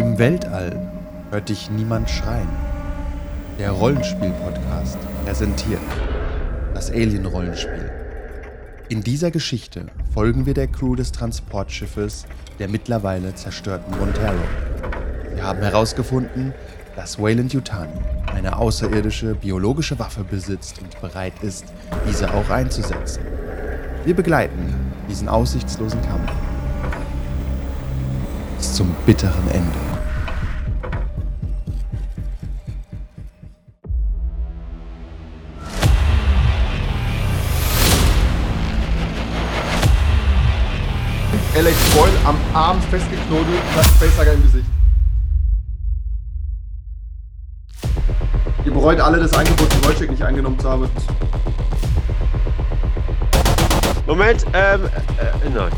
Im Weltall hört dich niemand schreien. Der Rollenspiel-Podcast präsentiert das Alien-Rollenspiel. In dieser Geschichte folgen wir der Crew des Transportschiffes der mittlerweile zerstörten Montero. Wir haben herausgefunden, dass Wayland Yutani eine außerirdische biologische Waffe besitzt und bereit ist, diese auch einzusetzen. Wir begleiten diesen aussichtslosen Kampf bis zum bitteren Ende. Hat Facehager im Gesicht. Ihr bereut alle das Angebot, den Wojciech nicht eingenommen zu haben. Moment, ähm, äh, nein.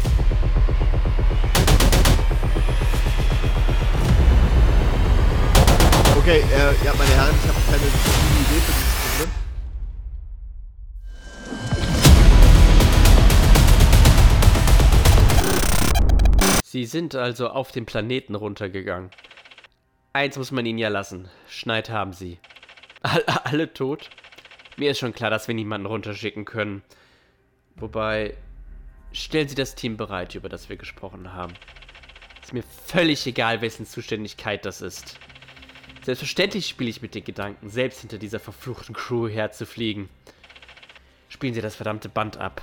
Okay, äh, ja, meine Herren, ich habe keine gute Idee für Sie sind also auf den Planeten runtergegangen. Eins muss man ihnen ja lassen. Schneid haben sie. All, alle tot? Mir ist schon klar, dass wir niemanden runterschicken können. Wobei, stellen Sie das Team bereit, über das wir gesprochen haben. Ist mir völlig egal, wessen Zuständigkeit das ist. Selbstverständlich spiele ich mit den Gedanken, selbst hinter dieser verfluchten Crew herzufliegen. Spielen Sie das verdammte Band ab.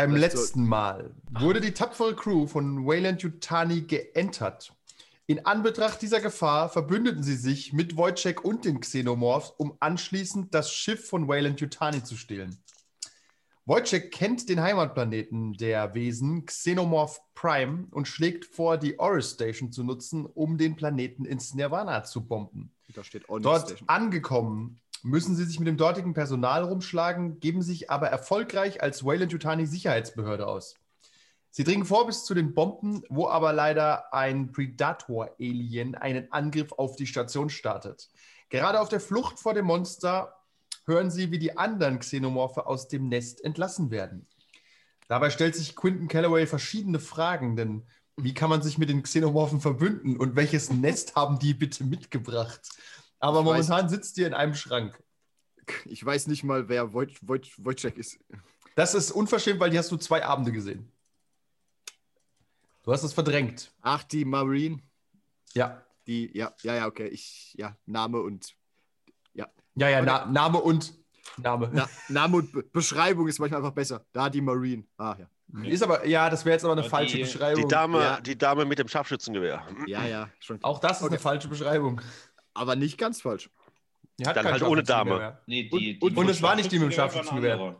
Beim letzten Mal wurde die tapfere Crew von Wayland Yutani geentert. In Anbetracht dieser Gefahr verbündeten sie sich mit Wojciech und den Xenomorphs, um anschließend das Schiff von Wayland Yutani zu stehlen. Wojciech kennt den Heimatplaneten der Wesen Xenomorph Prime und schlägt vor, die Oris Station zu nutzen, um den Planeten ins Nirvana zu bomben. Da steht Onyx Dort Station. angekommen, müssen sie sich mit dem dortigen Personal rumschlagen, geben sich aber erfolgreich als Wayland Yutani Sicherheitsbehörde aus. Sie dringen vor bis zu den Bomben, wo aber leider ein Predator-Alien einen Angriff auf die Station startet. Gerade auf der Flucht vor dem Monster hören sie, wie die anderen Xenomorphe aus dem Nest entlassen werden. Dabei stellt sich Quentin Calloway verschiedene Fragen, denn wie kann man sich mit den Xenomorphen verbünden und welches Nest haben die bitte mitgebracht? Aber Ich weiß- momentan sitzt ihr in einem Schrank. Ich weiß nicht mal, wer Woj Woj Wojciech ist. Das ist unverschämt, weil die hast du zwei Abende gesehen. Du hast es verdrängt. Ach, die Marine. Ja. Die, ja, ja, ja, okay. Ich, ja, Name und. Ja, ja, Und- Na, Name und Name. Na, Name und Be Beschreibung ist manchmal einfach besser. Da die Marine. Ah, ja. Ist aber, ja, das wäre jetzt aber eine Aber falsche die- Beschreibung. Die Dame, Ja. die Dame mit dem Scharfschützengewehr. Ja, ja, schon. Auch das ist Okay. eine falsche Beschreibung. Aber nicht ganz falsch. Die hat Dann halt ohne Dame. Nee, Und- die, und- und es war nicht die mit dem Scharfschützengewehr.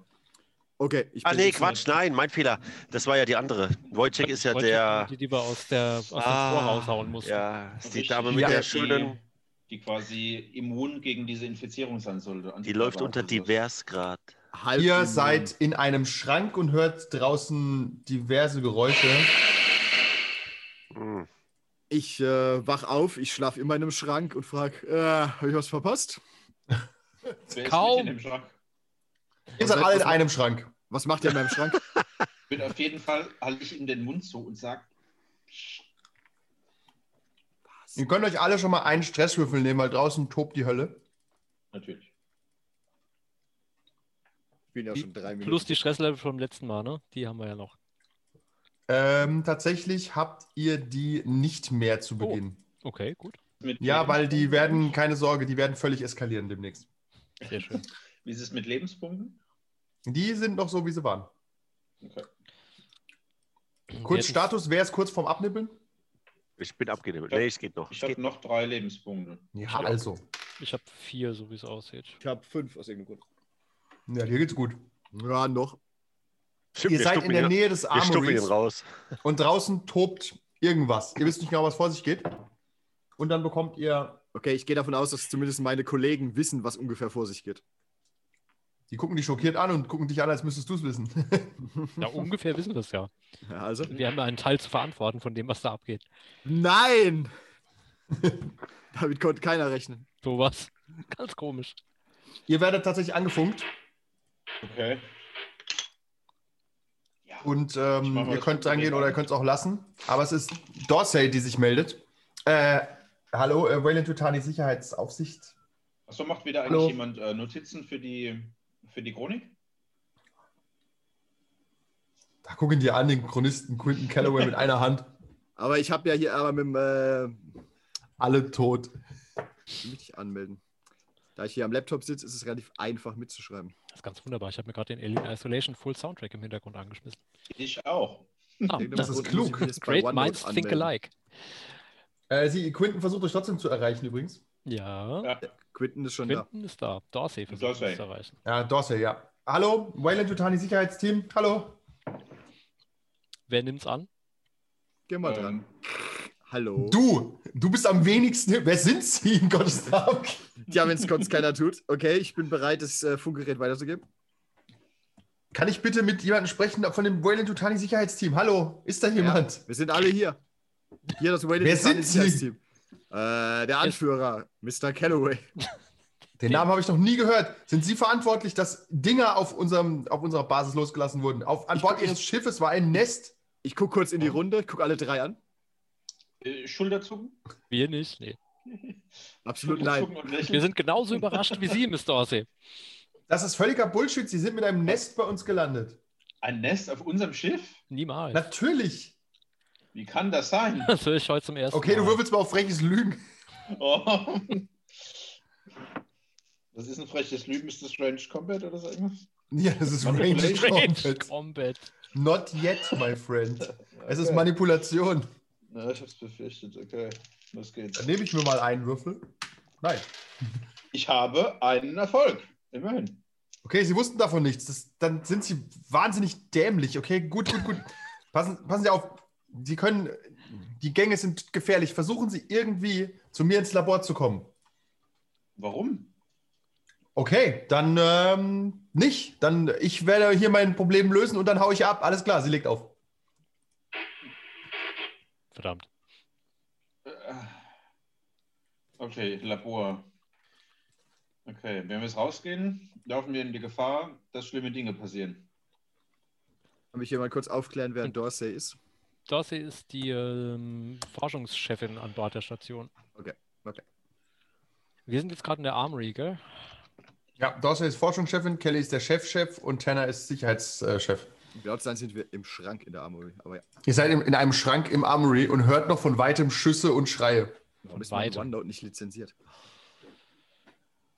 Okay, ich Ah, nee, Quatsch, nein, mein Fehler. Das war ja die andere. Wojciech ist ja Wojciech, der. Die, die wir aus, der, aus dem Ah, Tor raushauen mussten. Ja, ist die Dame mit Ja. der die, schönen. Die quasi immun gegen diese Infizierung sein sollte. Die läuft unter Antipräparat. Diversgrad. halb Ihr immun. seid in einem Schrank und hört draußen diverse Geräusche. Hm. Ich äh, wach auf, ich schlafe immer in einem Schrank und frage, äh, habe ich was verpasst? Kaum. Ihr seid alle in einem Schrank. Was macht ihr in meinem Schrank? Ich bin auf jeden Fall, halte ich ihm den Mund zu und sage, Ihr könnt euch alle schon mal einen Stresswürfel nehmen, weil draußen tobt die Hölle. natürlich. Ich bin ja schon drei Minuten. Plus die Stresslevel vom letzten Mal, ne? Die haben wir ja noch. Ähm, tatsächlich habt ihr die nicht mehr zu Oh. Beginn. Okay, gut. Mit Ja, weil die werden, keine Sorge, die werden völlig eskalieren demnächst. Sehr schön. Wie ist es mit Lebenspunkten? Die sind noch so, wie sie waren. Okay. Kurz Jetzt- Status, wer ist kurz vorm Abnippeln? Ich bin abgenippelt. Nee, es geht noch. Ich habe noch drei Lebenspunkte. Ja, also. Ich habe vier, so wie es aussieht. Ich habe fünf aus irgendeinem Grund. Ja, dir geht's gut. Ja, noch. Stimmt, ihr seid in der ihn- Nähe des Armories raus. und draußen tobt irgendwas. Ihr wisst nicht genau, was vor sich geht. Und dann bekommt ihr, Okay, ich gehe davon aus, dass zumindest meine Kollegen wissen, was ungefähr vor sich geht. die gucken dich schockiert an und gucken dich an, als müsstest du es wissen. Ja, ungefähr wissen wir es ja. Ja, also? Wir haben ja einen Teil zu verantworten von dem, was da abgeht. Nein! Damit konnte keiner rechnen. Sowas. Ganz komisch. ihr werdet tatsächlich angefunkt. Okay. Und ähm, ihr könnt rangehen oder ihr könnt es auch lassen. Aber es ist Dorsey, die sich meldet. Äh, hallo, äh, Wayland Tutani Sicherheitsaufsicht. Achso, macht wieder eigentlich Hallo. jemand äh, Notizen für die, für die Chronik? Da gucken die an, den Chronisten Quentin Calloway mit einer Hand. Aber ich habe ja hier aber mit dem äh, Alle tot. ich will mich nicht anmelden. Da ich hier am Laptop sitze, ist es relativ einfach mitzuschreiben. Das ist ganz wunderbar. Ich habe mir gerade den Alien Isolation Full Soundtrack im Hintergrund angeschmissen. Ich auch. Ah, Irgendeinem das ist klug. ich Great minds think anmelden. alike. Äh, sie, Quentin versucht euch trotzdem zu erreichen übrigens. Ja. Ja. Quinton ist schon da. Quinton ist da. Dorsey versucht Dorsey. uns zu erreichen. Ja, Dorsey, ja. Hallo, Wayland Tutani Sicherheitsteam. Hallo. Wer nimmt's an? Geh mal dran. Hallo. Du, du bist am wenigsten. Wer sind Sie in Gottes Namen? Ja, wenn es sonst keiner tut. Okay, ich bin bereit, das äh, Funkgerät weiterzugeben. Kann ich bitte mit jemandem sprechen von dem Wayland Tutani Sicherheitsteam? Hallo, ist da jemand? Wir sind alle hier. Hier das Wayland Wer Yutani sind Sie? Sicherheitsteam. Äh, der Anführer, Mr. Calloway. Den Namen habe ich noch nie gehört. Sind Sie verantwortlich, dass Dinger auf, unserem, auf unserer Basis losgelassen wurden? Auf, an Bord Ihres Schiffes war ein Nest. Ich gucke kurz in die Runde, gucke alle drei an. Äh, Schulterzucken? Wir nicht. Nee. Absolut nein. Wir sind genauso überrascht wie Sie, Miss Dorsey. Das ist völliger Bullshit. Sie sind mit einem Nest bei uns gelandet. Ein Nest auf unserem Schiff? Niemals. Natürlich. Wie kann das sein? Das höre ich heute zum ersten Okay, du Mal. würfelst mal auf freches Lügen. Oh. Das ist ein freches Lügen. Ist das Range Combat oder so irgendwas? Ja, das ist Range Combat. Combat. Not yet, my friend. Es ist Okay. Manipulation. Na, ich hab's befürchtet. Okay, los geht's. Dann nehme ich mir mal einen Würfel. Nein. Ich habe einen Erfolg. Immerhin. Okay, Sie wussten davon nichts. Das, dann sind Sie wahnsinnig dämlich. Okay, gut, gut, gut. Passen, passen Sie auf. Sie können. Die Gänge sind gefährlich. Versuchen Sie irgendwie zu mir ins Labor zu kommen. Warum? Okay, dann ähm, nicht. Dann ich werde hier mein Problem lösen und dann hau ich ab. Alles klar, sie legt auf. Verdammt. Äh, Okay, Labor. Okay, wenn wir jetzt rausgehen, laufen wir in die Gefahr, dass schlimme Dinge passieren. Kann mich hier mal kurz aufklären, wer Dorsey ist? Dorsey ist die ähm, Forschungschefin an Bord der Station. Okay, okay. Wir sind jetzt gerade in der Armory, gell? Ja, Dorsey ist Forschungschefin, Kelly ist der Chefchef und Tanner ist Sicherheitschef. Um genau zu sein, sind wir im Schrank in der Armory. Aber ja, Ihr seid in in einem Schrank im Armory und hört noch von weitem Schüsse und Schreie. warum ist mein. OneNote nicht lizenziert?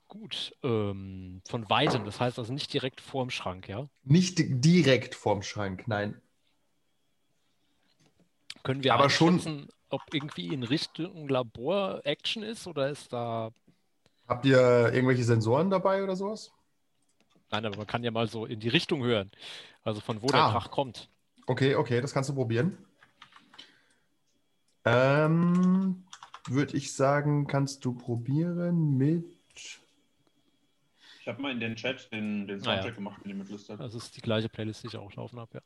Gut. Ähm, von weitem, das heißt also nicht direkt vorm Schrank, ja? Nicht di- direkt vorm Schrank, nein. Können wir Aber schon- ob irgendwie in Richtung Labor Action ist oder ist da. Habt ihr irgendwelche Sensoren dabei oder sowas? Nein, aber man kann ja mal so in die Richtung hören. Also von wo der Ah. Krach kommt. Okay, okay, das kannst du probieren. Ähm, würde ich sagen, kannst du probieren mit. Ich habe mal in den Chat den, den Ah, Soundtrack ja. gemacht, wenn ihr mit Lust habt. Das ist die gleiche Playlist, die ich auch laufen habe, ja.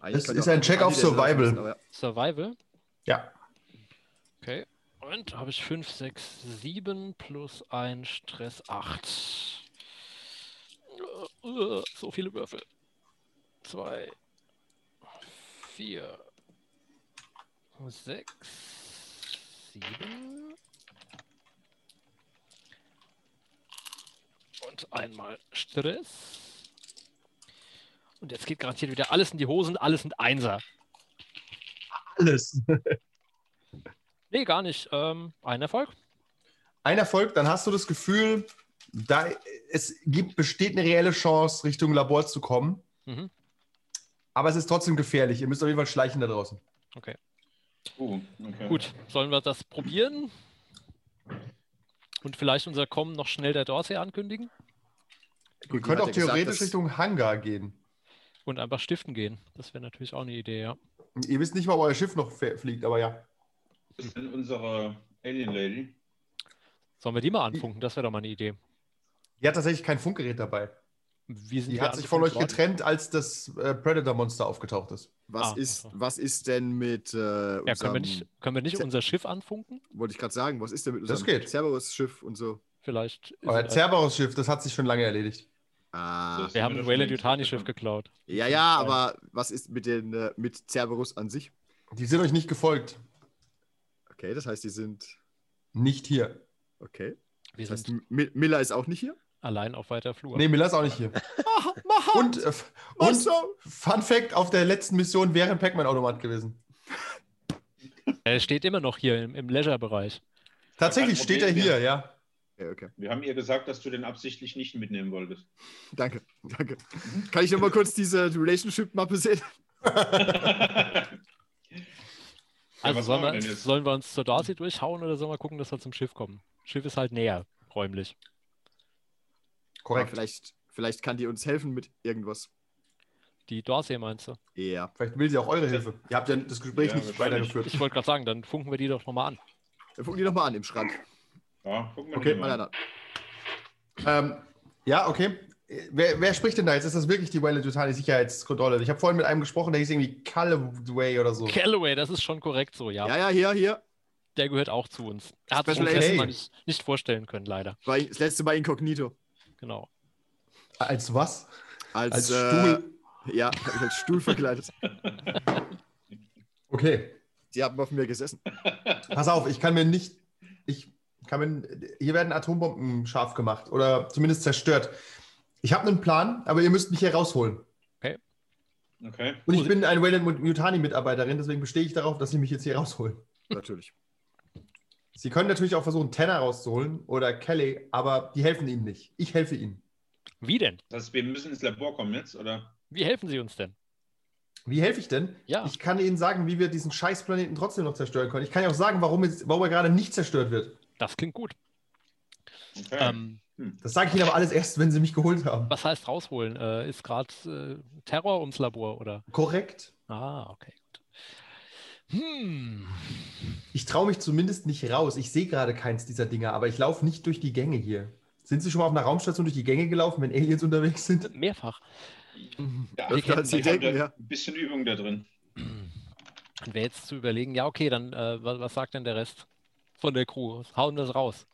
Eigentlich Es ist ein Check auf der Survival. lassen, ja. Survival. Ja, Okay. Und habe ich 5, 6, 7 plus ein Stress 8. So viele Würfel. 2, 4, 6, 7. Und einmal Stress. Und jetzt geht garantiert wieder alles in die Hosen, alles sind Einser. alles. Nee, gar nicht. Ähm, ein Erfolg. Ein Erfolg, dann hast du das Gefühl, da es gibt, besteht eine reelle Chance, Richtung Labor zu kommen. Mhm. Aber es ist trotzdem gefährlich. Ihr müsst auf jeden Fall schleichen da draußen. Okay. Uh, okay. Gut, sollen wir das probieren? Und vielleicht unser Kommen noch schnell der Dorsey ankündigen Ihr könnt hat auch gesagt, theoretisch dass- Richtung Hangar gehen. und einfach stiften gehen. Das wäre natürlich auch eine Idee, ja. Ihr wisst nicht mal, ob euer Schiff noch fliegt, aber ja. Das ist denn unsere Alien Lady. Sollen wir die mal anfunken? Das wäre doch mal eine Idee. Die hat tatsächlich kein Funkgerät dabei. Wie sind Die hat sich von euch getrennt, als das äh, Predator-Monster aufgetaucht ist. Was, Ah, ist, ach so. was ist denn mit äh, Ja, unserem, können wir nicht, können wir nicht unser Schiff anfunken? wollte ich gerade sagen, was ist denn mit Das unserem. Cerberus-Schiff und so? Vielleicht. Euer Cerberus-Schiff, das hat sich schon lange erledigt. Ah, Wir haben ein Wayland Yutani-Schiff geklaut. ja, ja, aber was ist mit, den, äh, mit Cerberus an sich? Die sind euch nicht gefolgt. Okay, das heißt, die sind. Nicht hier. Okay. Wir Das heißt, Miller ist auch nicht hier? Allein auf weiter Flur. Nee, Miller ist auch nicht hier. Und, äh, und Fun Fact: Auf der letzten Mission wäre ein Pac-Man-Automat gewesen. Er steht immer noch hier im, im Leisure-Bereich. Tatsächlich steht er hier, ja. Okay, okay. Wir haben ihr gesagt, dass du den absichtlich nicht mitnehmen wolltest. Danke, danke. Kann ich noch mal kurz diese Relationship-Mappe sehen? Also was sollen wir, sollen wir uns zur Darcy durchhauen oder sollen wir gucken, dass wir zum Schiff kommen? Schiff ist halt näher, räumlich. Aber Korrekt. vielleicht, vielleicht kann die uns helfen mit irgendwas. Die Darcy meinst du? Ja. Vielleicht will sie auch eure Hilfe. Ihr habt ja das Gespräch Ja, nicht weitergeführt. Ich wollte gerade sagen, dann funken wir die doch nochmal an. Wir gucken die noch mal an im Schrank. Ja, gucken wir Okay, Mal an. Ähm, ja, okay. Wer, wer spricht denn da jetzt? Ist das wirklich die Wayland Yutani Sicherheitskontrolle? Ich habe vorhin mit einem gesprochen, der hieß irgendwie Callaway oder so. Callaway, das ist schon korrekt so, ja. Ja, ja, hier, hier. Der gehört auch zu uns. Er hat sich das letzte. Mal nicht, nicht vorstellen können, leider. War das letzte Mal inkognito. Genau. Als was? Als, Als äh, Stuhl. Ja, hab ich als Stuhl verkleidet. Okay. Die haben auf mir gesessen. Pass auf, ich kann mir nicht. Ich kann mir. Hier werden Atombomben scharf gemacht oder zumindest zerstört. Ich habe einen Plan, aber ihr müsst mich hier rausholen. Okay. Und ich bin eine Wayland Yutani-Mitarbeiterin, deswegen bestehe ich darauf, dass Sie mich jetzt hier rausholen. Natürlich. Sie können natürlich auch versuchen, Tanner rauszuholen oder Kelly, aber die helfen Ihnen nicht. Ich helfe Ihnen. Wie denn? Das wir müssen ins Labor kommen jetzt, oder? Wie helfen Sie uns denn? Wie helfe ich denn? Ja. Ich kann Ihnen sagen, wie wir diesen Scheißplaneten trotzdem noch zerstören können. Ich kann ja auch sagen, warum, es, warum er gerade nicht zerstört wird. Das klingt gut. Okay. Ähm, Das sage ich Ihnen aber alles erst, wenn Sie mich geholt haben. was heißt rausholen? Äh, ist gerade äh, Terror ums Labor, oder? Korrekt. Ah, okay, gut. Hm. Ich traue mich zumindest nicht raus. Ich sehe gerade keins dieser Dinger, aber ich laufe nicht durch die Gänge hier. Sind Sie schon mal auf einer Raumstation durch die Gänge gelaufen, wenn Aliens unterwegs sind? Mehrfach. ja, wir ich kennen Sie denken, ja. ein bisschen Übung da drin. Und wäre jetzt zu überlegen, ja, okay, dann äh, was, was sagt denn der Rest von der Crew? Hauen wir es raus.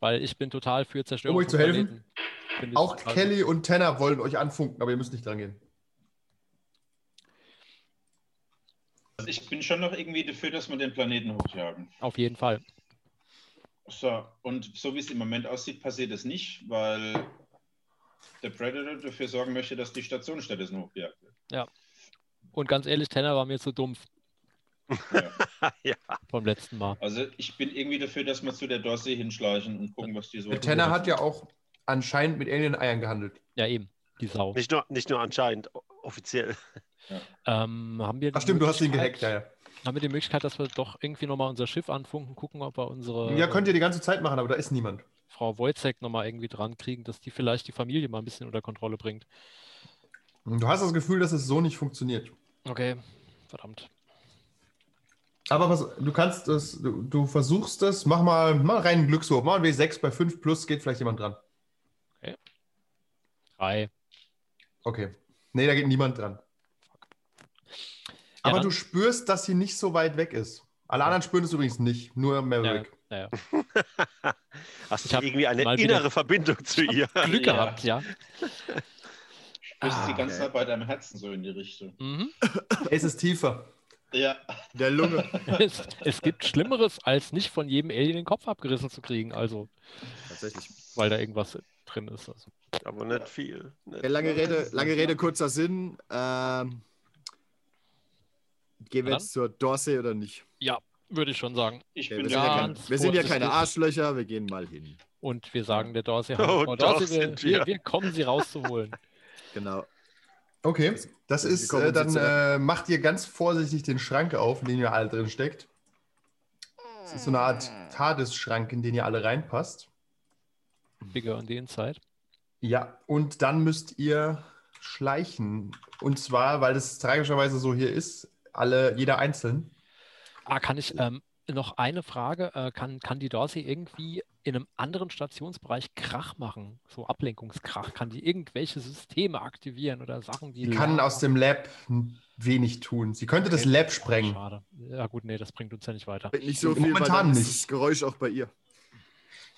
Weil ich bin total für Zerstörung. Um euch von zu helfen? Auch Kelly und Tanner wollen euch anfunken, aber ihr müsst nicht dran gehen. Also ich bin schon noch irgendwie dafür, dass wir den Planeten hochjagen. Auf jeden Fall. So, und so wie es im Moment aussieht, passiert es nicht, weil der Predator dafür sorgen möchte, dass die Station stattdessen hochgejagt wird. Und ganz ehrlich, Tanner war mir zu dumpf Ja. ja. vom letzten Mal. Also ich bin irgendwie dafür, dass wir zu der Dorsey hinschleichen und gucken, was die so. Der Tanner hat ja auch anscheinend mit Alien-Eiern gehandelt. Ja, eben. Die Sau. Nicht nur, nicht nur anscheinend, o- Ähm, haben wir die Ach stimmt, du hast ihn Möglichkeit- gehackt, ja, ja. Haben wir die Möglichkeit, dass wir doch irgendwie nochmal unser Schiff anfunken, gucken, ob wir unsere Ja, könnt ihr die ganze Zeit machen, aber da ist niemand. Frau Wojcek nochmal irgendwie dran kriegen, dass die vielleicht die Familie mal ein bisschen unter Kontrolle bringt. Du hast das Gefühl, dass es so nicht funktioniert. Okay, verdammt. Aber was, du kannst das, du, du versuchst das, mach mal, mach rein einen Glückswurf. Mach einen W6 bei 5 plus, geht vielleicht jemand dran. Drei. Okay. Nee, da geht niemand dran. Aber du spürst, dass sie nicht so weit weg ist. Alle anderen spüren es übrigens nicht, nur Maverick. Naja, Hast Ich du irgendwie eine innere Verbindung zu ihr? Glück Ja. gehabt, ja. Spürst Ah, die ganze okay. Zeit bei deinem Herzen so in die Richtung. Mhm. Es ist tiefer. Ja. Der Lunge. es, es gibt Schlimmeres, als nicht von jedem Alien den Kopf abgerissen zu kriegen, also, Tatsächlich. weil da irgendwas drin ist. Also. Aber nicht viel. Nicht Ja, lange viel. Rede, lange Rede, kurzer Sinn. Ähm, gehen wir jetzt zur Dorsey oder nicht? Ja, würde ich schon sagen. Ich Okay, bin wir sind, ja kein, wir sind ja keine Arschlöcher, wir gehen mal hin. Und wir sagen der Dorsey, Oh, Dorsey, wir, sind wir. wir, wir kommen sie rauszuholen. Genau. Okay, das wir ist, kommen äh, dann äh, macht ihr ganz vorsichtig den Schrank auf, in den ihr alle drin steckt. Das ist so eine Art TARDIS-Schrank, in den ihr alle reinpasst. Bigger on the inside. Ja, und dann müsst ihr schleichen. Und zwar, weil das tragischerweise so hier ist, alle, jeder einzeln. Ah, kann ich ähm, noch eine Frage? Äh, kann, kann die Dorsey irgendwie in einem anderen Stationsbereich Krach machen? So Ablenkungskrach? Kann die irgendwelche Systeme aktivieren oder Sachen, die. Die kann aus dem Lab wenig tun. Sie könnte das Okay. Lab sprengen. Schade. Ja, gut, nee, das bringt uns ja nicht weiter. Nicht so viel, Momentan weil dann ist nicht. das Geräusch auch bei ihr.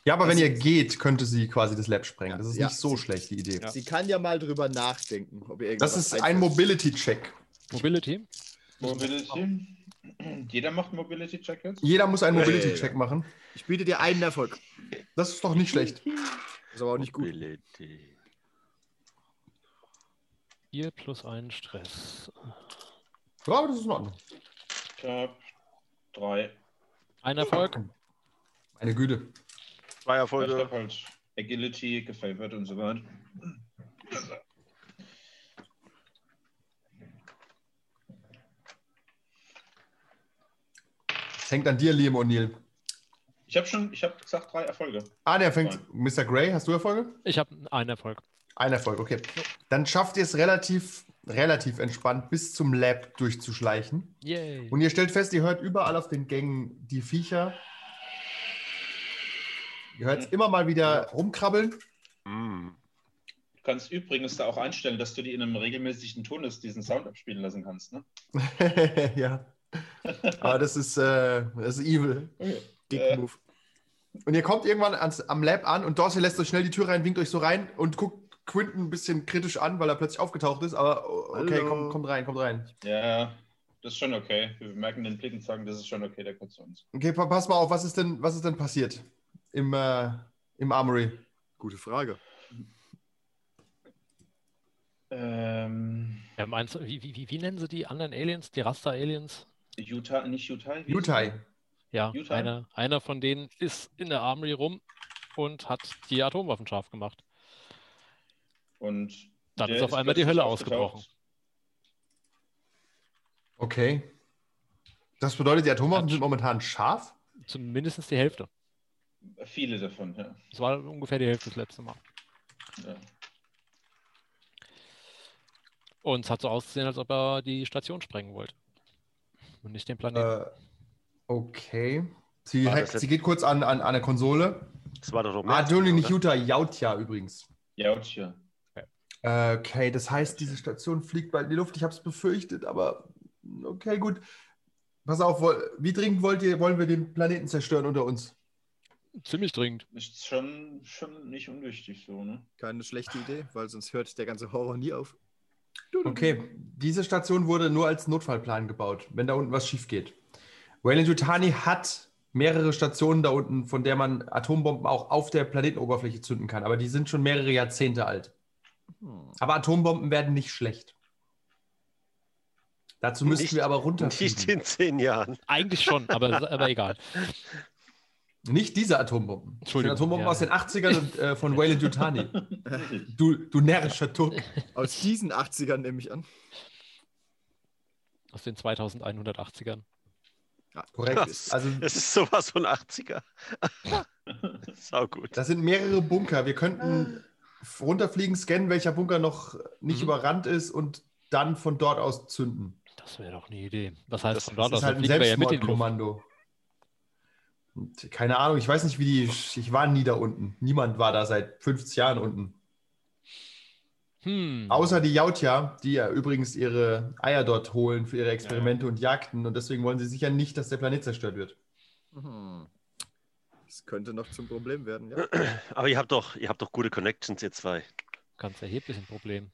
Ja, aber wenn Also- ihr geht, könnte sie quasi das Lab sprengen. Ja, Das ist ja, nicht so sie- schlecht, die Idee. Sie kann ja mal drüber nachdenken, ob ihr irgendwas Das ist ein. Mobility-Check. Mobility? Mobility. Jeder macht Mobility-Check jetzt? Jeder muss einen Hey. Mobility-Check machen. Ich biete dir einen Erfolg. Das ist doch nicht schlecht. Ist aber auch nicht gut. Mobility. 4 plus ein Stress. Ja, aber das ist in Ordnung. Ich hab drei. Ein Erfolg. Eine Güte. Zwei Ich Erfolge. hab halt Agility gefavored und so weiter. Hängt an dir, Liam O'Neill. Ich habe schon, ich habe gesagt drei Erfolge. Ah, der fängt. Mr. Gray, hast du Erfolge? Ich habe einen Erfolg. Ein Erfolg, okay. Dann schafft ihr es relativ, relativ entspannt bis zum Lab durchzuschleichen. Yay. Und ihr stellt fest, ihr hört überall auf den Gängen die Viecher. Ihr hört immer mal wieder rumkrabbeln. Mm. Du kannst übrigens da auch einstellen, dass du die in einem regelmäßigen Tonus diesen Sound abspielen lassen kannst. Ne? ja. Aber das ist, äh, das ist evil. Okay. Dick Äh, Move. Und ihr kommt irgendwann ans, am Lab an und Dorsey lässt euch schnell die Tür rein, winkt euch so rein und guckt Quinton ein bisschen kritisch an, weil er plötzlich aufgetaucht ist. Aber okay, Hallo. kommt, rein, kommt rein. ja, das ist schon okay. Wir merken den Blick und sagen, das ist schon okay, der kommt zu uns. Okay, pa- pass mal auf, was ist denn, was ist denn passiert im, äh, im Armory? Gute Frage. Ähm, Ja, meinst wie, wie, wie nennen sie die anderen Aliens? Die Raster-Aliens? Utah, nicht Utah? wie Utah. Ja, Utah? einer, einer von denen ist in der Armory rum und hat die Atomwaffen scharf gemacht. Und Dann ist auf einmal die Hölle ausgebrochen. Okay. Das bedeutet, die Atomwaffen sind momentan scharf? Zumindest die Hälfte. Viele davon, ja. Das war ungefähr die Hälfte das letzte Mal. ja. Und es hat so ausgesehen, als ob er die Station sprengen wollte. Und nicht den Planeten. Äh, okay. Sie, hackt, sie geht kurz an, an, an der Konsole. Das war doch Ah, Entschuldigung, nicht? Utah, Yautja übrigens. Ja, und hier. Äh, Okay, das heißt, diese Station fliegt bald in die Luft. Ich habe es befürchtet, aber okay, gut. Pass auf, wie dringend wollt ihr, wollen wir den Planeten zerstören unter uns? Ziemlich dringend. Ist schon, schon nicht unwichtig so, ne? Keine schlechte Idee, weil sonst hört der ganze Horror nie auf. Okay, diese Station wurde nur als Notfallplan gebaut, wenn da unten was schief geht. Wayland Yutani hat mehrere Stationen da unten, von der man Atombomben auch auf der Planetenoberfläche zünden kann, aber die sind schon mehrere Jahrzehnte alt. Hm. Aber Atombomben werden nicht schlecht. Dazu müssten Nicht- wir aber Nicht runterfliegen. in zehn Jahren. Eigentlich schon, aber, aber egal. Nicht diese Atombomben. Das Entschuldigung, Atombomben ja. aus den 80ern und, äh, von Wayland Yutani. Du, du närrischer Turk. Aus diesen 80ern nehme ich an. Aus den 2180ern. Korrekt. Krass. Also Das ist sowas von 80er. Sau gut. Das sind mehrere Bunker. Wir könnten runterfliegen, scannen, welcher Bunker noch nicht Mhm. überrannt ist und dann von dort aus zünden. Das wäre doch eine Idee. Das heißt, Das- von Das dort aus ist halt ein fliegen wir ja mit in die Luft. Selbstmordkommando. Und Keine Ahnung, ich weiß nicht, wie die. Ich war nie da unten. Niemand war da seit 50 Jahren unten. Hm. Außer die Yautja, die ja übrigens ihre Eier dort holen für ihre Experimente und Jagden. Und deswegen wollen sie sicher nicht, dass der Planet zerstört wird. Hm. Das könnte noch zum Problem werden, ja. Aber ihr habt doch, ihr habt doch gute Connections, ihr zwei. Ganz erheblich ein Problem.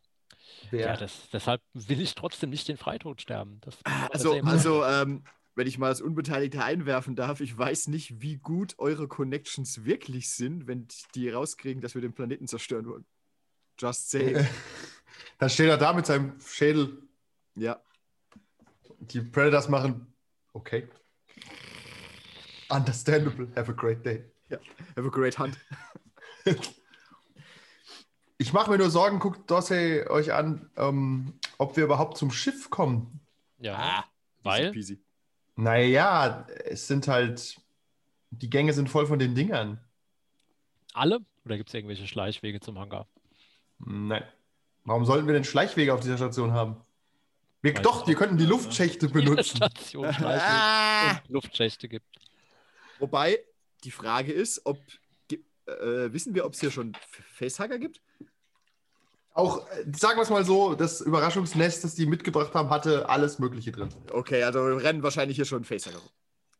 Wer, Ja, das, deshalb will ich trotzdem nicht den Freitod sterben. Das Also, also ähm, wenn ich mal als Unbeteiligter einwerfen darf, ich weiß nicht, wie gut eure Connections wirklich sind, wenn die rauskriegen, dass wir den Planeten zerstören wollen. Just say. Dann steht er da mit seinem Schädel. ja. Die Predators machen. Okay. Understandable. Have a great day. Have a great hunt. Ich mache mir nur Sorgen, guckt Dorsey euch an, ähm, ob wir überhaupt zum Schiff kommen. ja, Easy weil peasy. Naja, es sind halt. Die Gänge sind voll von den Dingern. alle oder gibt es irgendwelche Schleichwege zum Hangar? Nein. Warum sollten wir denn Schleichwege auf dieser Station haben? Wir, Weiß doch, wir könnten die Luftschächte benutzen. Station Schleichwege Ah! und Luftschächte gibt. Wobei die Frage ist, ob äh, wissen wir, ob es hier schon F- Facehugger gibt? Auch, äh, sagen wir es mal so, das Überraschungsnest, das die mitgebracht haben, hatte alles Mögliche drin. Okay, also rennen wahrscheinlich hier schon Facehugger rum.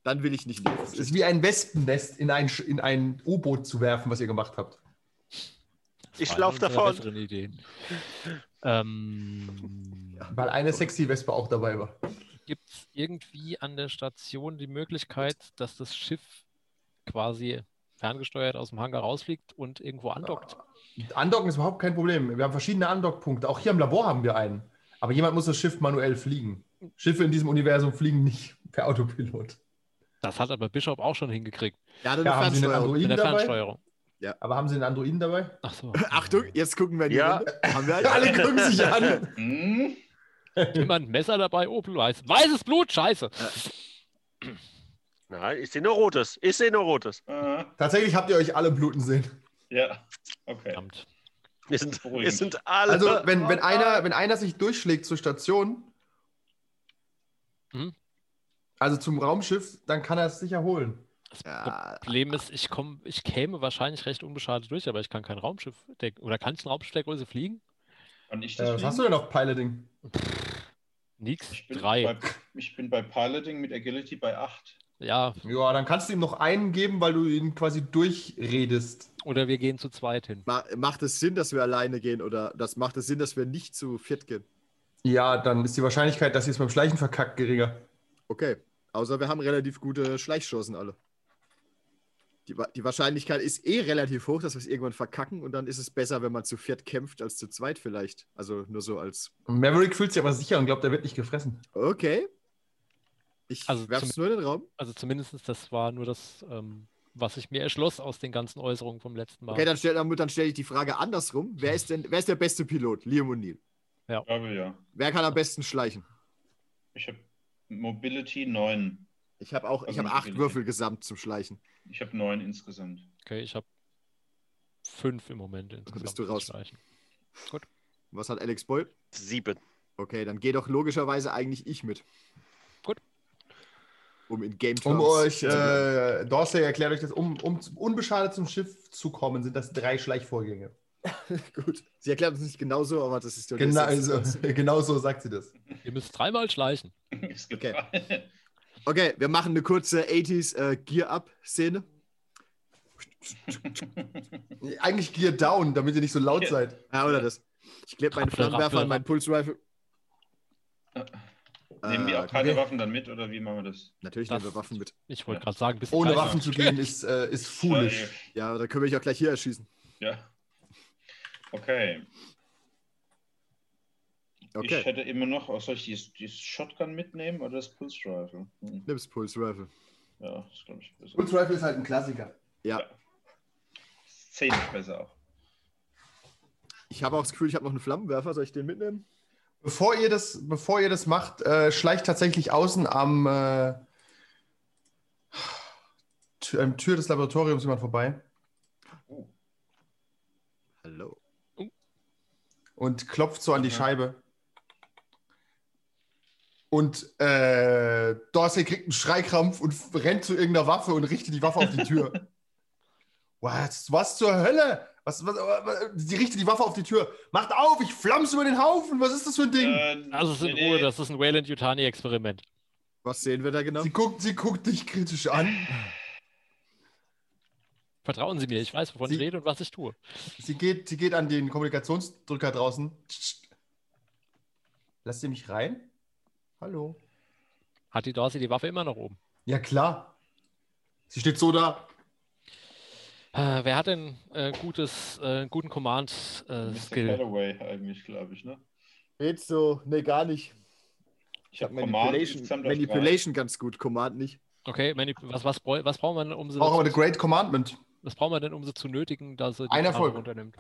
Dann will ich nicht leben. Es ist wie ein Wespennest in ein, in ein U-Boot zu werfen, was ihr gemacht habt. Ich War lauf eine unserer davon. Ideen. Ähm, Weil eine sexy Wespe auch dabei war. Gibt es irgendwie an der Station die Möglichkeit, dass das Schiff quasi ferngesteuert aus dem Hangar rausfliegt und irgendwo andockt? Andocken ist überhaupt kein Problem. Wir haben verschiedene Andockpunkte. Auch hier im Labor haben wir einen. Aber jemand muss das Schiff manuell fliegen. Schiffe in diesem Universum fliegen nicht per Autopilot. Das hat aber Bishop auch schon hingekriegt. Ja, eine Ja, haben Sie einen Fernsteuerung. Androiden Mit der dabei? Fernsteuerung. Aber haben Sie einen Androiden dabei? Ach so. Achtung, jetzt gucken wir die Ja. Runde. Haben wir? Alle gucken sich an. Hm? Jemand ein Messer dabei? Oh, weiß. Weißes Blut, scheiße. Nein, ich sehe nur Rotes. Ich sehe nur Rotes. Tatsächlich habt ihr euch alle bluten sehen. Ja, okay. Verdammt. Wir sind, wir sind alle. Also, wenn, wenn, einer, wenn einer sich durchschlägt zur Station, Mhm. also zum Raumschiff, dann kann er es sicher holen. Ja, Problem ist, ich, komm, ich käme wahrscheinlich recht unbeschadet durch, aber ich kann kein Raumschiff der, oder kann ich ein Raumschiff der Größe fliegen? Kann ich Äh, das was fliegen? hast du denn auf Piloting? Nix. Ich bin, Drei. Bei, ich bin bei Piloting mit Agility bei 8. Ja, Ja, dann kannst du ihm noch einen geben, weil du ihn quasi durchredest. oder wir gehen zu zweit hin. ma macht es Sinn, dass wir alleine gehen oder das macht es Sinn, dass wir nicht zu viert gehen? Ja, dann ist die Wahrscheinlichkeit, dass ihr es beim Schleichen verkackt, geringer. Okay. Außer wir haben relativ gute Schleichchancen alle. Die, Wa- die Wahrscheinlichkeit ist eh relativ hoch, dass wir es irgendwann verkacken und dann ist es besser, wenn man zu viert kämpft als zu zweit vielleicht. Also nur so als. Maverick fühlt sich aber sicher und glaubt, er wird nicht gefressen. Okay. Ich Also werf's nur in den Raum. Also zumindest das war nur das, ähm, was ich mir erschloss aus den ganzen Äußerungen vom letzten Mal. Okay, dann stelle dann stell ich die Frage andersrum. Wer ist denn, wer ist der beste Pilot? Liam O'Neill. Ich glaube ja. Wer kann am besten schleichen? Ich habe Mobility 9. Ich habe auch, ich Also habe nicht acht. Würfel gesamt zum Schleichen. Ich habe 9 insgesamt. Okay, ich habe fünf im Moment insgesamt. bist du raus. streichen. Was hat Alex Boyle? Sieben. Okay, dann geh doch logischerweise eigentlich ich mit. Gut. Um in Game Um Terms euch, zu bleiben. äh, Dorsey erklärt euch das, um, um unbeschadet zum Schiff zu kommen, sind das drei Schleichvorgänge. Gut. Sie erklärt es nicht genauso, aber das ist ja Genau, also, genau so sagt sie das. Ihr müsst dreimal schleichen. Okay. Okay, wir machen eine kurze 80s äh, Gear-Up-Szene. Eigentlich Gear Down, damit ihr nicht so laut seid. Ja, oder das. Ich klebe meinen Rappel, Flammenwerfer an meinen Pulse-Rifle. Nehmen wir Äh, auch keine okay. Waffen dann mit oder wie machen wir das? Natürlich Das- nehmen wir Waffen mit. Ich wollte Ja. gerade sagen, bis Ohne. Waffen zu gehen ist, äh, ist foolish. Ja, da können wir dich auch gleich hier erschießen. Ja. Okay. Ich Okay, hätte immer noch, oh, soll ich dieses, dieses Shotgun mitnehmen oder das Pulse Rifle? Hm. nimm's Pulse-Rifle. Ja, das glaube ich besser. Pulse Rifle ist halt ein Klassiker. Ja, Zehnlich besser auch. ich habe auch das Gefühl, ich habe noch einen Flammenwerfer. Soll ich den mitnehmen? Bevor ihr das, bevor ihr das macht, äh, schleicht tatsächlich außen am äh, Tür, Tür des Laboratoriums jemand vorbei Hallo. und klopft so an die. Scheibe. Und äh, Dorsey kriegt einen Schreikrampf und rennt zu irgendeiner Waffe und richtet die Waffe auf die Tür. was, was zur Hölle? Was, was, was, sie richtet die Waffe auf die Tür. Macht auf, ich flamm's über den Haufen. Was ist das für ein Ding? Äh, Also es ist in nee, Ruhe, nee. das ist ein Wayland Yutani Experiment. Was sehen wir da genau? Sie guckt, sie guckt dich kritisch an. Vertrauen Sie mir, ich weiß, wovon Sie- ich rede und was ich tue. Sie geht, sie geht an den Kommunikationsdrücker draußen. Lasst ihr mich rein? Hallo. Hat die Dorsey die Waffe immer noch oben? Ja, klar. Sie steht so da. Äh, wer hat denn äh, gutes, äh, guten. Command-Skill? Callaway eigentlich, glaube ich, ne? Geht so. Nee, gar nicht. Ich habe Manipulation. Manipulation ganz gut, Command nicht. okay, Manip was, was, was brauchen wir denn, um sie Auch aber dazu, The Great Commandment. was brauchen wir denn, um sie zu nötigen, dass sie die Ein Erfolg. runternimmt?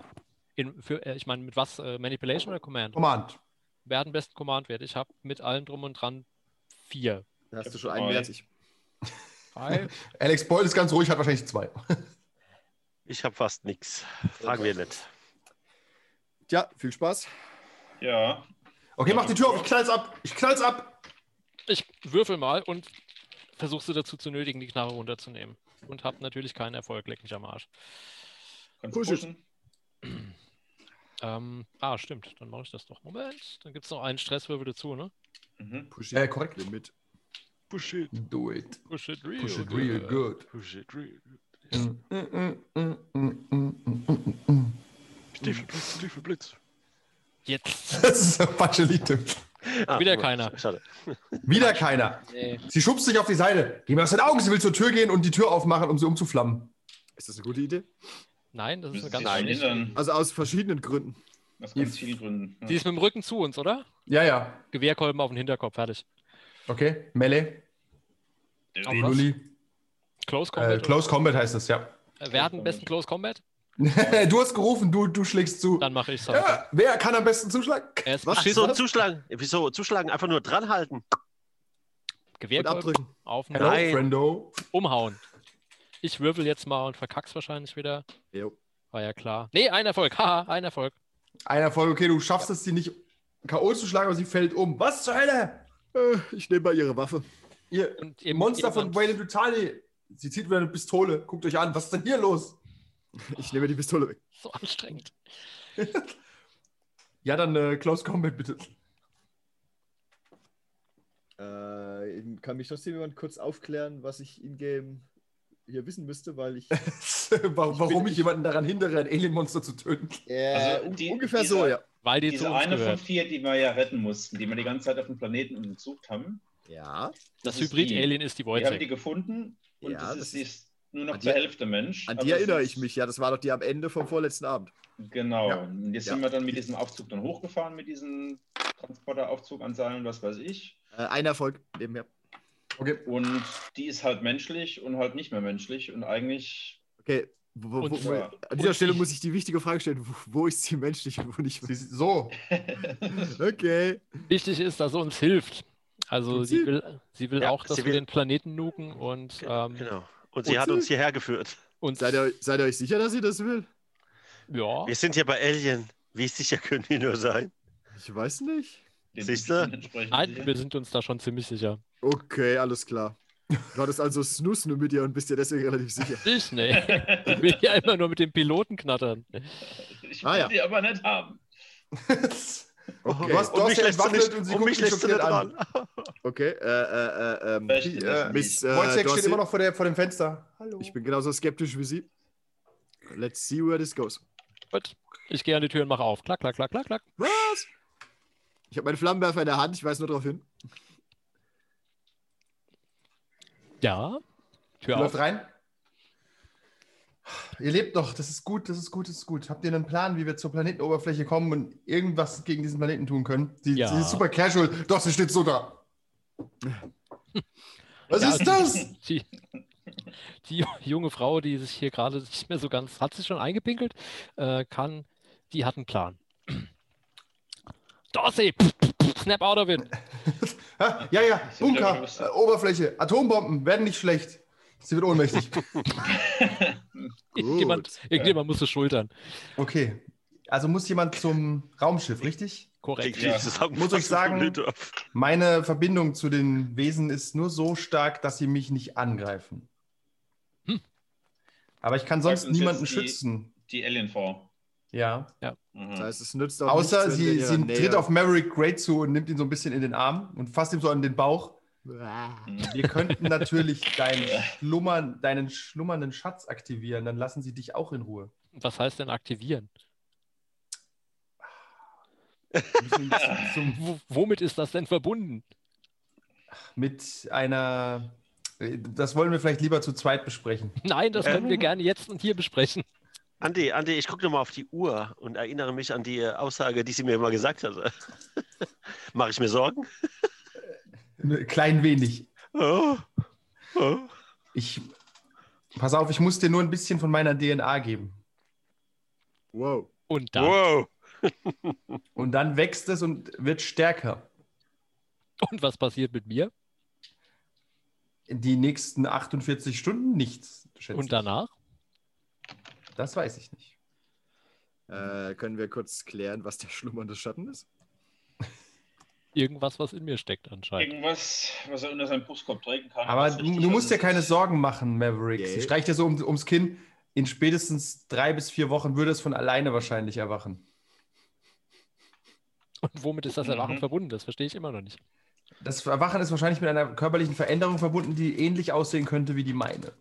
In, für, äh, ich meine, mit was? Äh, Manipulation oder Command? Command. Wer hat den besten Command-Wert? Ich habe mit allem drum und dran vier. Da hast du schon einen. Drei. Alex Boyle ist ganz ruhig, hat wahrscheinlich zwei. Ich habe fast nichts. Fragen wir nicht. Tja, viel Spaß. Ja. Okay, mach die Tür auf, ich knall's ab. Ich knall's ab. Ich würfel mal und versuche sie dazu zu nötigen, die Knarre runterzunehmen. Und habe natürlich keinen Erfolg, leck mich am Arsch. It. pushen? Ähm, ah, stimmt, dann mache ich das doch. Moment, dann gibt es noch einen Stresswürfel dazu, ne? Mhm. Push Äh, korrekt. mit. Push it. Do it. Push it real, Push it real good. Push it. real. Das Stiefelblitz, Stiefelblitz. Jetzt. ist ein Pachelito. Ah, Wieder gut. keiner. Schade. Wieder keiner. Nee. Sie schubst sich auf die Seite. Geh mir aus den Augen. Sie will zur Tür gehen und die Tür aufmachen, um sie umzuflammen. Ist das eine gute Idee? Nein, das ist eine ganz verhindern. Also aus verschiedenen Gründen. Aus ganz vielen Gründen. Die ist mit dem Rücken zu uns, oder? Ja, ja. Gewehrkolben auf den Hinterkopf, fertig. Okay. Melee. Auf Close Äh, Combat. Close Combat heißt es, ja. oder? Wer hat den besten Close Combat? du hast gerufen, du, du schlägst zu. Dann mache ich halt. Ja, wer kann am besten zuschlagen? Ist Was? Ach so, zuschlagen. Wieso zuschlagen? Einfach nur dranhalten. Gewehrkolben abdrücken. auf Hello, Nein. Friendo. umhauen. Ich würfel jetzt mal und verkack's wahrscheinlich wieder. Jo. War ja klar. Nee, ein Erfolg. Haha, ein Erfolg. Ein Erfolg, okay, du schaffst es, sie nicht K.O. zu schlagen, aber sie fällt um. Was zur Hölle? Äh, ich nehme mal ihre Waffe. Ihr Und Monster von Wayne Brutali. Sie zieht wieder eine Pistole. Guckt euch an. Was ist denn hier los? Ich nehme die Pistole weg. So anstrengend. Ja, dann äh, Close Combat bitte. Äh, kann mich trotzdem jemand kurz aufklären, was ich in-game hier wissen müsste, weil ich. warum Ich warum bin- ich jemanden daran hindere, ein Alien-Monster zu töten. Äh, Also un- die- ungefähr dieser- so, ja. Weil die zu Diese eine von gehört. vier, die wir ja retten mussten, die wir die ganze Zeit auf dem Planeten untersucht haben. Ja. Das ist Hybrid-Alien ist die Wir haben die gefunden und Ja, das ist, die ist nur noch zur die- Hälfte Mensch. An die erinnere ich mich, ja. Das war doch die am Ende vom vorletzten Abend. Genau. Ja. Und jetzt Ja. sind wir dann mit diesem Aufzug dann hochgefahren, mit diesem Transporteraufzug an Seilen, was weiß ich. Äh, ein Erfolg nebenher. Okay. Und die ist halt menschlich und halt nicht mehr menschlich. Und eigentlich, Okay. Wo, wo, wo, Ja. an dieser Stelle muss ich die wichtige Frage stellen: Wo, wo ist sie menschlich und wo nicht? Sie so. Okay. Wichtig ist, dass sie uns hilft. Also sie sie? will, sie will Ja, auch, dass sie wir will- den Planeten nuken und ähm, Genau. Und sie Und hat sie- uns hierher geführt. uns. Seid ihr, seid ihr euch sicher, dass sie das will? ja, Wir sind hier bei Alien. Wie sicher können die nur sein? Ich weiß nicht. Siehst du? nein, sicher. wir sind uns da schon ziemlich sicher. Okay, alles klar. Du hattest also Snus nur mit dir und bist dir deswegen relativ sicher. Ich, nee. Ich will ja immer nur mit dem Piloten knattern. ich Ah, will ja. die aber nicht haben. Okay, Du hast, du lässt du entwaffnet und sie und guckt mich dich lässt du nicht an. okay. Äh, äh, äh, ähm, Die, ist äh, Miss, äh, Wojciech steht immer noch vor, der, vor dem Fenster. Hallo. ich bin genauso skeptisch wie sie. Let's see where this goes. Gut. Ich gehe an die Tür und mache auf. Klack, klack, klack, klack, klack. Was? Ich habe meinen Flammenwerfer in der Hand, ich weiß nur darauf hin. Ja. Tür Läuft auf. rein. Ihr lebt noch, das ist gut, das ist gut, das ist gut. Habt ihr einen Plan, wie wir zur Planetenoberfläche kommen und irgendwas gegen diesen Planeten tun können? Sie, Ja. sie ist super casual, doch, sie steht so da. Was Ja, ist das? Die, die junge Frau, die sich hier gerade nicht mehr so ganz, hat sich schon eingepinkelt, äh, kann, die hat einen Plan. Dorsey! Snap out of it! Ja, ja, Bunker, äh, Oberfläche, Atombomben werden nicht schlecht. Sie wird ohnmächtig. Irgendjemand, irgendjemand muss es schultern. Okay, also muss jemand zum Raumschiff, richtig? Korrekt. Ja. Muss ich sagen- Meine Verbindung zu den Wesen ist nur so stark, dass sie mich nicht angreifen. Hm. Aber ich kann sonst niemanden die- schützen. Die Alien-Frau. Ja. Mhm. Das heißt, es nützt auch Außer nichts, sie, sie tritt auf Maverick Great zu und nimmt ihn so ein bisschen in den Arm und fasst ihm so an den Bauch. Wir könnten natürlich deinen, Schlummern, deinen schlummernden Schatz aktivieren, dann lassen sie dich auch in Ruhe. Was heißt denn aktivieren? Zum, womit ist das denn verbunden? mit einer. Das wollen wir vielleicht lieber zu zweit besprechen. Nein, das können wir gerne jetzt und hier besprechen. Andi, Andi, ich gucke nochmal auf die Uhr und erinnere mich an die Aussage, die sie mir immer gesagt hatte. Mache ich mir Sorgen? Ein klein wenig. Oh. Oh. Ich. Pass auf, ich muss dir nur ein bisschen von meiner DNA geben. Wow. Und dann. Wow. Und dann wächst es und wird stärker. Und was passiert mit mir? In die nächsten 48 Stunden nichts. Und ich. danach? Das weiß ich nicht. Äh, können wir kurz klären, was der schlummernde Schatten ist? Irgendwas, was in mir steckt anscheinend. Irgendwas, was er unter seinem Brustkorb tragen kann. Aber du, du musst dir keine. Sorgen machen, Maverick. Okay. Sie streicht dir so um, ums Kinn. In spätestens drei bis vier Wochen würde es von alleine wahrscheinlich erwachen. Und womit ist das Erwachen Mhm. verbunden? Das verstehe ich immer noch nicht. Das Erwachen ist wahrscheinlich mit einer körperlichen Veränderung verbunden, die ähnlich aussehen könnte wie die meine.